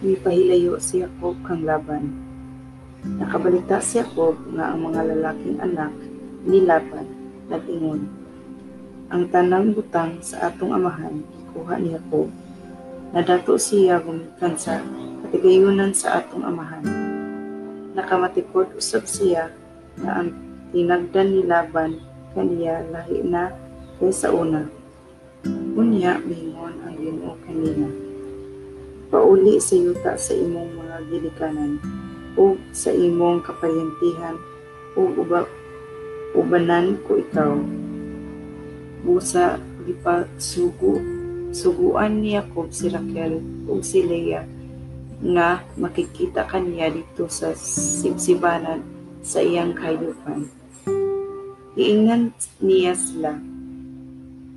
Mipahilayo si Jacob kang Laban. Nakabalita si Jacob nga ang mga lalaking anak ni Laban nag-ingon. Ang tanang butang sa atong amahan ikuha ni Jacob. Nadato siya gumikan sa katigayunan sa atong amahan. Nakamatipod usab siya na ang tinagdan ni Laban kaniya lahi na kaysa una. Unya mingon ang Ginoo kanina. Pauli sa yuta sa imong mga gilikanan o sa imong kapayantihan o uba, ubanan ko ikaw. Busa gipa sugo suguan ni Jacob si Raquel ug si Leah nga makikita kaniya dito sa sibsibanan sa iyang kayupan. Iingan niya sila.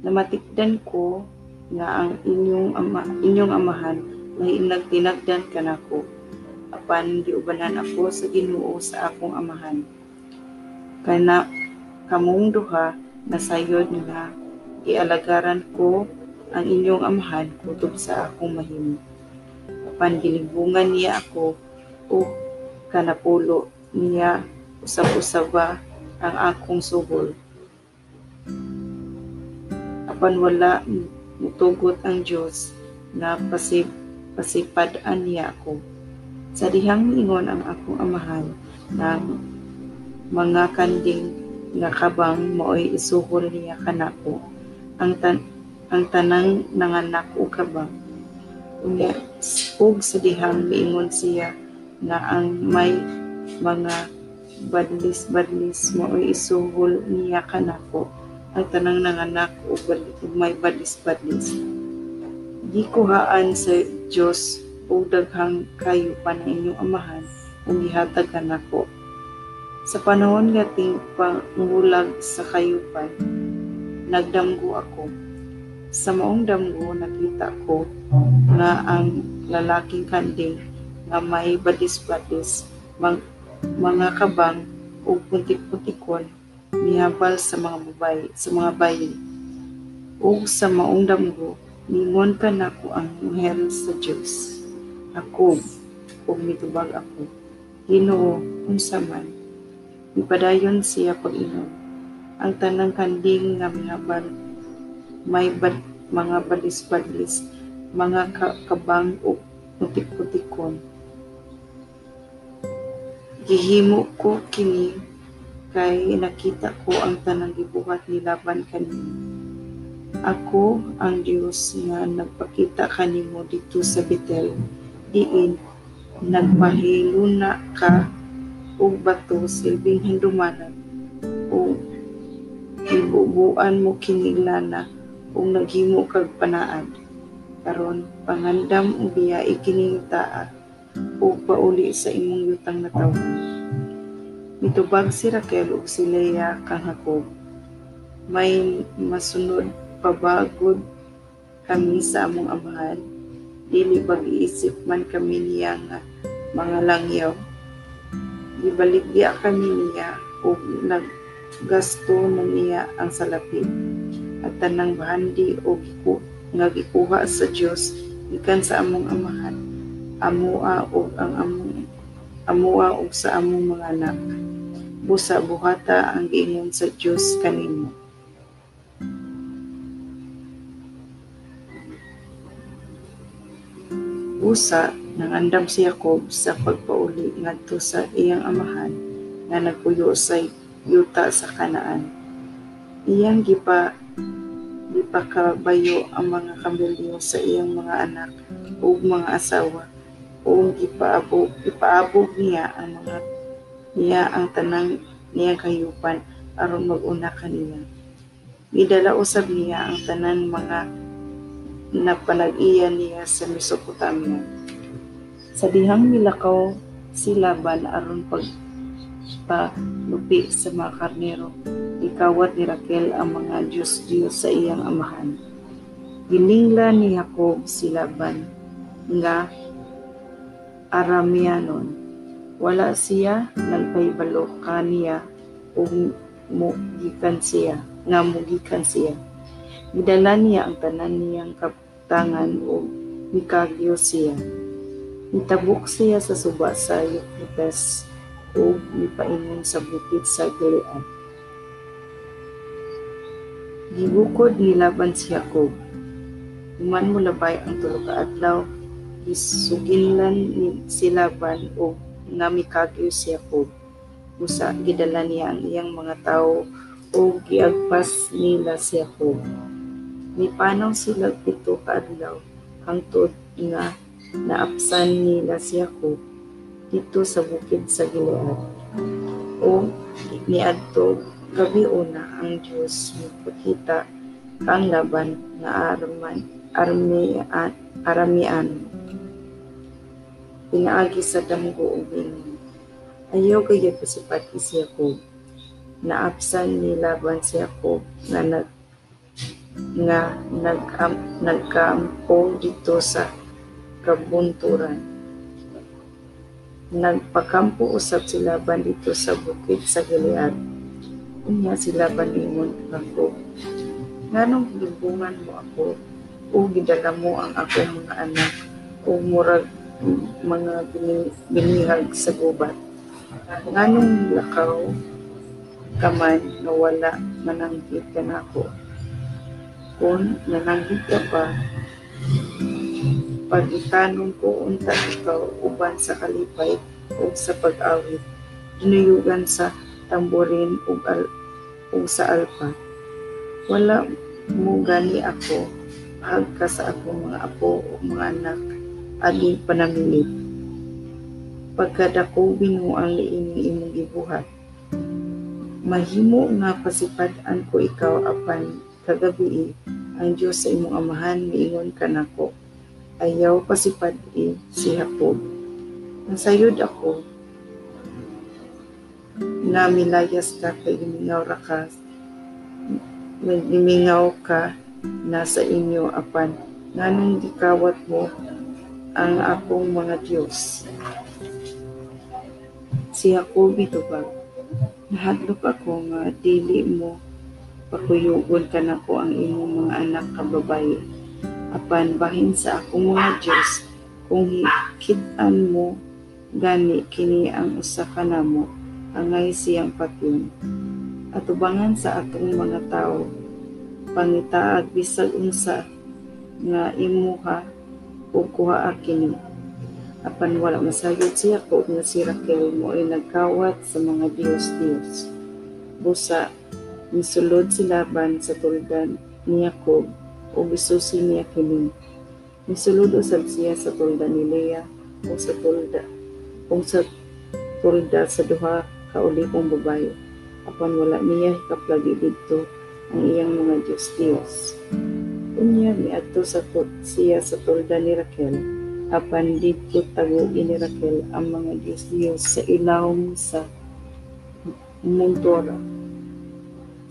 Namatikdan ko nga ang inyong ama, inyong amahan may nagtinagdan ka nako. Apan giubanan ako sa Ginoo sa akong amahan. Kana kamong duha nasayod nga ialagaran ko ang inyong amahan kutob sa akong mahimo. Apan gilibungan niya ako o kanapulo niya usab-usaba ang akong subol. Apan wala mutugot ang Dios na pasip pasipadaan niya ako. Sa dihang ingon ang akong amahan na mga kanding nga kabang mo'y isuhol niya kanako. Ang tan ang tanang nanganak o kabang. Unya, ug sa dihang miingon siya na ang may mga badlis-badlis mo'y isuhol niya kanako. Ang tanang nanganak o may badlis-badlis. Di kuhaan sa Diyos o daghang kayo pa ng inyong amahan kung gihatag ka nako. Sa panahon nga ting pangulag sa kayupan, nagdamgo ako. Sa maong damgo nakita ko nga ang lalaking kanding nga may badis-badis, mang, mga kabang o puntik-puntikon mihabal sa mga babae, sa mga bayi. O sa maong damgo, ningon ka nako ang anghel sa Dios. Ako, ug mitubag ako. Ginoo, unsa man. Ipadayon siya pag-inom. Ang tanang kanding nga mihabal may bad, mga badis-badis, mga ka kabang o putik-putikon. Gihimo ko kini kay nakita ko ang tanang gibuhat ni Laban kanina. Ako ang Dios nga nagpakita kanimo dito sa Betel, diin nagpahiluna ka og bato silbing hindumanan o ibubuan mo kinilana ug naghimo kag panaad karon pangandam og biya ikining taa o pauli sa imong yutang na tawhan mitubag si Raquel ug si Leah kang Jacob. May masunod pabagod kami sa among amahan. Dili pag-iisip man kami niya nga mga langyaw? Gibaligya kami niya ug naggasto na niya ang salapi at tanang bahandi o nga gikuha sa Dios gikan sa among amahan amua o ang among amua og sa among mga anak. Busa buhata ang giingon sa Dios kanimo Usa, nangandam si Jacob sa pagpauli ngadto sa iyang amahan nga nagpuyo sa yuta sa kanaan. Iyang gipa gipakabayo ang mga kambilyo sa iyang mga anak o mga asawa o gipaabog gipaabog niya ang mga niya ang tanang niya kayupan aron mag-una kaniya. Gidala usab niya ang tanan mga napanag-iya niya sa Mesopotamia. Sa dihang milakaw si Laban aron pagpalupi sa mga karnero, ikawat ni Raquel ang mga Diyos-Diyos sa iyang amahan. Giningla ni Jacob si Laban nga Arameanon. Wala siya nagpaybalo kaniya o mugikan siya, nga mugikan siya. Gidala niya ang tanan niyang kaptangan o mikagyo siya. Nitabok siya sa suba sa Euphrates ug nipaingon sa bukid sa Gilead. Gibukod ni Laban si Jacob. Human mo labay ang tulo ka adlaw, ni si Laban o nga mikagyo si Jacob. Usa gidala niya ang iyang mga tawo o giagpas nila si Jacob. Mipanaw sila pito ka adlaw hangtod nga naapsan nila si Jacob dito sa bukid sa Gilead. O niadto gabi una ang Diyos magpakita kang laban nga arman armian aramian pinaagi sa damgo ug ingon ayaw si pati si Jacob. Naapsan ni laban si Jacob nga nag nga nag nagkaampo dito sa kabunturan nagpakampo usab si laban dito sa bukid sa Gilead Unya sila baningon ako. Nganong lubungan mo ako o gidala mo ang akong mga anak o murag mga binihag sa gubat. Nganong lakaw kaman na wala mananggit ka na ako. Nananggit ka pa, pag itanong ko unta ikaw uban sa kalipay o sa pag-awit, dinuyugan sa tamborin ug al ug sa alpa. Wala mo gani ako hagka sa akong mga apo o mga anak agi panamilit. Pagkadako mo ang liing imong gibuhat. Mahimo nga pasipad-an ko ikaw apan kagabi ang Dios sa imong amahan miingon ka nako. Ayaw pasipad i si Jacob. Nasayod ako. Na milayas ka kay limingaw ra ka. Limingaw ka nasa inyo apan nganong gikawat mo ang akong mga Dios si Jacob tubag nahadlok ako nga dili mo pakuyugon ka nako ang imong mga anak ka babaye apan bahin sa akong mga Dios kung hikit-an mo gani kini ang usa ka namo angay siyang patyon. Atubangan sa atong mga tao, pangitaag bisag unsa nga imuha o kuha kini. Apan wala masayod siya ko nga si Raquel mo ay nagkawat sa mga Diyos-Diyos. Busa, misulod si Laban sa tuldan ni Jacob o bisusi niya kini. Misulod usab siya sa tulda ni Leah o sa tulda o sa tulda sa duha kauli kong babae. Apan wala niya hikaplagi dito ang iyang mga Diyos Diyos. Unya mi adto sa siya sa tolda ni Raquel. Apan dito tago ni Raquel ang mga Diyos Diyos sa ilawom sa Montora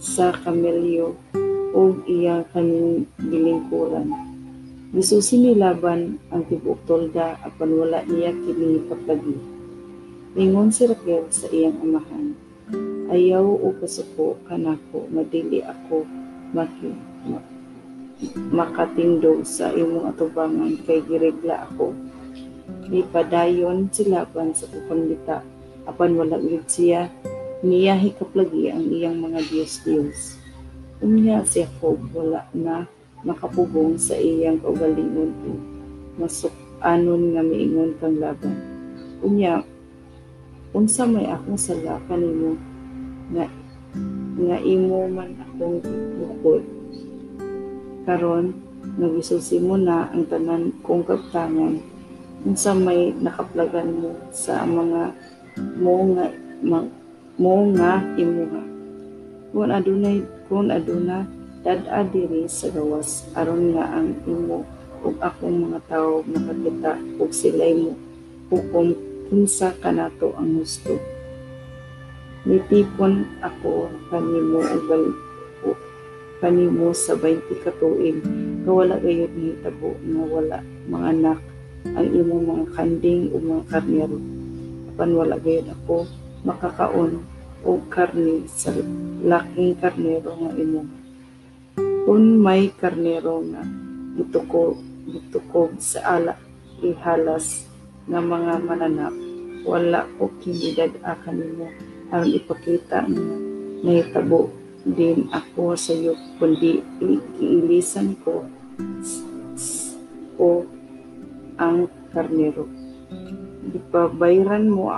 sa Camelio o iya kaning gilingkuran. Gisusi ni Laban ang tibok tolda apan wala niya kini kaplagi Ningon si Raquel sa iyang amahan, Ayaw o kasuko kanako madili ako maki, makatindog sa imong atubangan kay giregla ako. Ipadayon si Laban sa kupanglita, apan wala gid siya niya hikaplagi ang iyang mga Diyos-Diyos. Unya si Jacob wala na makapubong sa iyang kaugalingon masuk anon nga miingon kang laban. Unya, unsa may akong sala kanimo nga nga imo man akong bukod karon nagisusi mo na ang tanan kong kaptangan unsa may nakaplagan mo sa mga mo nga mo nga imuha kung adunay kung aduna dad-a diri sa gawas aron nga ang imo ug akong mga tawo makakita ug sila'y mo hukom kinsa kanato ang gusto. Nitipon ako kanimo ugal kanimo sa 20 katuig kawala gayud ni tabo nga wala mga anak ang imong mga kanding o mga karnero apan wala gayud ako makakaon o karne sa laking karnero nga imo. Kung may karnero nga gitukog gitukog sa ala ihalas nga mga mananap. Wala ko kinidad a kanimo aron ipakita nga nahitabo din ako sa iyo kundi iilisan ko o ang karnero. Ipabayran mo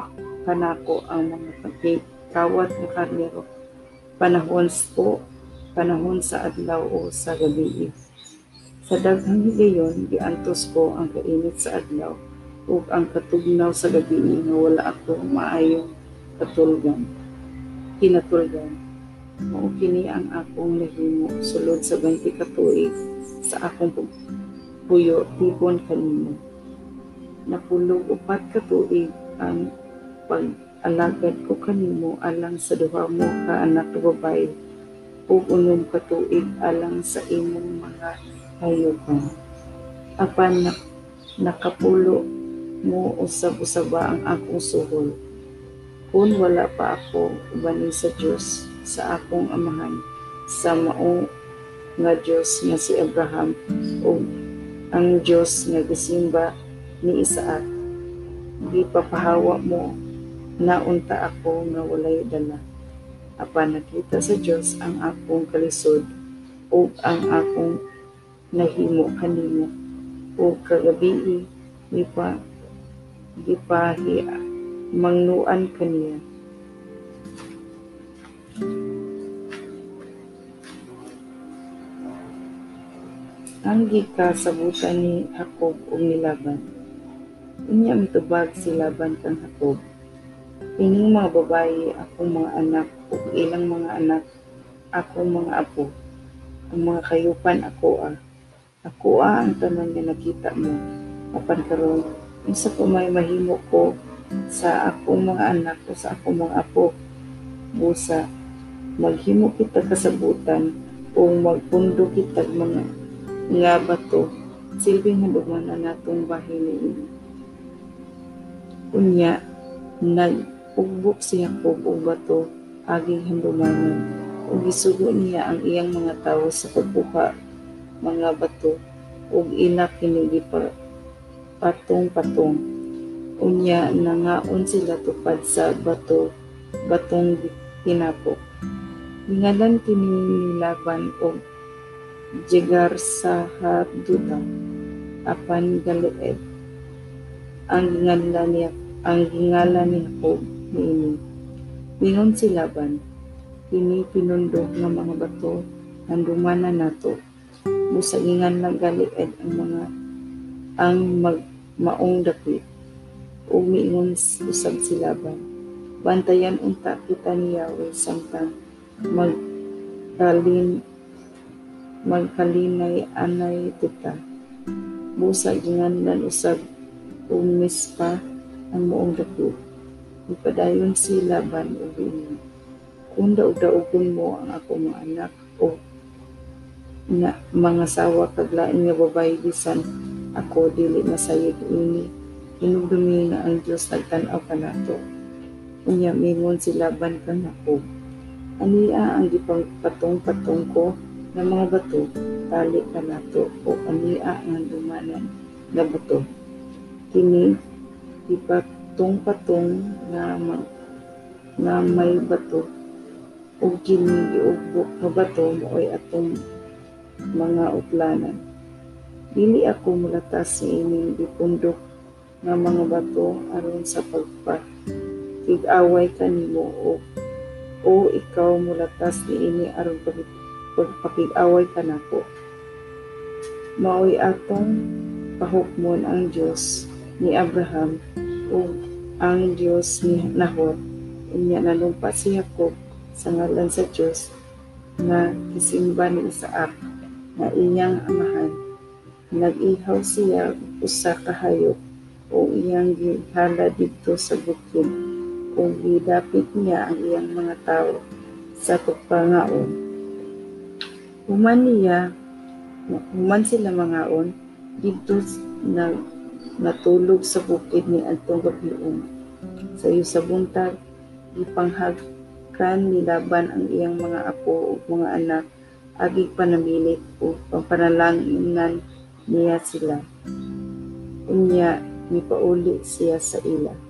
kanako ang mga pagkawat ng karnero. Panahon po, panahon sa adlaw o sa gabi. Sa daghang higayon, giantos ko ang kainit sa adlaw ug ang katugnaw sa gabi nga wala ako maayong katulgan. Kinatulgan. Mao kini ang akong nahimo sulod sa 20 ka tuig sa akong puyo tipon kanimo. Napulog upat ka tuig ang pag-alagad ko kanimo alang sa duha mo ka anak na babae ug unom ka tuig alang sa imong mga hayupan. Apan na, nakapulo mo usab-usaba ang akong suhol. Kung wala pa ako ubanin sa Dios sa akong amahan sa mao nga Dios nga si Abraham o ang Dios nga gisimba ni Isaac gipapahawa mo naunta ako nga walay dala apan nakita sa Dios ang akong kalisod o ang akong nahimo kanimo o kagabi ni pa gipahi mangnuan kaniya. Ang gikasabutan ni Jacob ug ni Laban. Unya mitubag si Laban kang Jacob. Ining mga babayi akong mga anak ug ilang mga anak akong mga apo. Ang mga kayupan ako ah. Ako ah ang tanan nga nakita mo. Apan karon unsa ko may mahimo ko sa akong mga anak o sa akong mga apo busa maghimo kita kasabutan o magpundo kita mga nga bato silbing handuman na natong bahay niini unya nag-ugbok si Jacob og bato aging handumanan ug gisugo niya ang iyang mga tawo sa pagbuka mga bato ug ina kini patong-patong. Unya nangaon sila tupad sa bato, batong tinapok. Hingalan kini nilaban o jegar sa haduta apan galued. Ang gingalan niya ang gingalan ni Jacob niini. Mingon si Laban, kini pinundok ng mga bato nandumana nato. Musagingan na galied ang mga ang mag maong dapit. Ug miingon usab silaban bantayan unta kita ni Yahweh samtang magkalin magkalinay anay kita. Busa ginganlan usab umis pa ang moong dapit ipadayon si Laban ug ingon kung daog-daogon mo ang ako mga anak o na mga sawa kaglain nga babae bisan ako dili masayod ini. Inugdumi na ang Diyos nagtanaw ka nato. Unya mingon si Laban kang ako ania ang gipang patong-patong ko ng mga bato tali ka nato. O ania ang dumanan na bato. Kini ipatong-patong nga nga may bato. O kini giugbok nga bato mo'y atong mga utlanan Dili ako mulatas sa ining gipundok nga mga bato aron sa pagpa tig-away kanimo o o ikaw mulatas niini aron pagpakig-away kanako. Maoy atong pahukmon ang Dios ni Abraham o ang Dios ni Nahor. Unya nalumpa si Jacob sa ngalan sa Dios nga gisimba ni Isaac na iyang amahan Nag-ihaw siya usa ka hayop o iyang gihala didto sa bukid o gidapit niya ang iyang mga tao sa pagpangaon. Human niya, human sila mangaon, didto na natulog sa bukid ni Antong Gabion. Sa iyo sa buntag, ipanghagkan ni Laban ang iyang mga apo o mga anak, agig panamilit o pampanalangin niya sila. Unya, mipauli siya sa ila.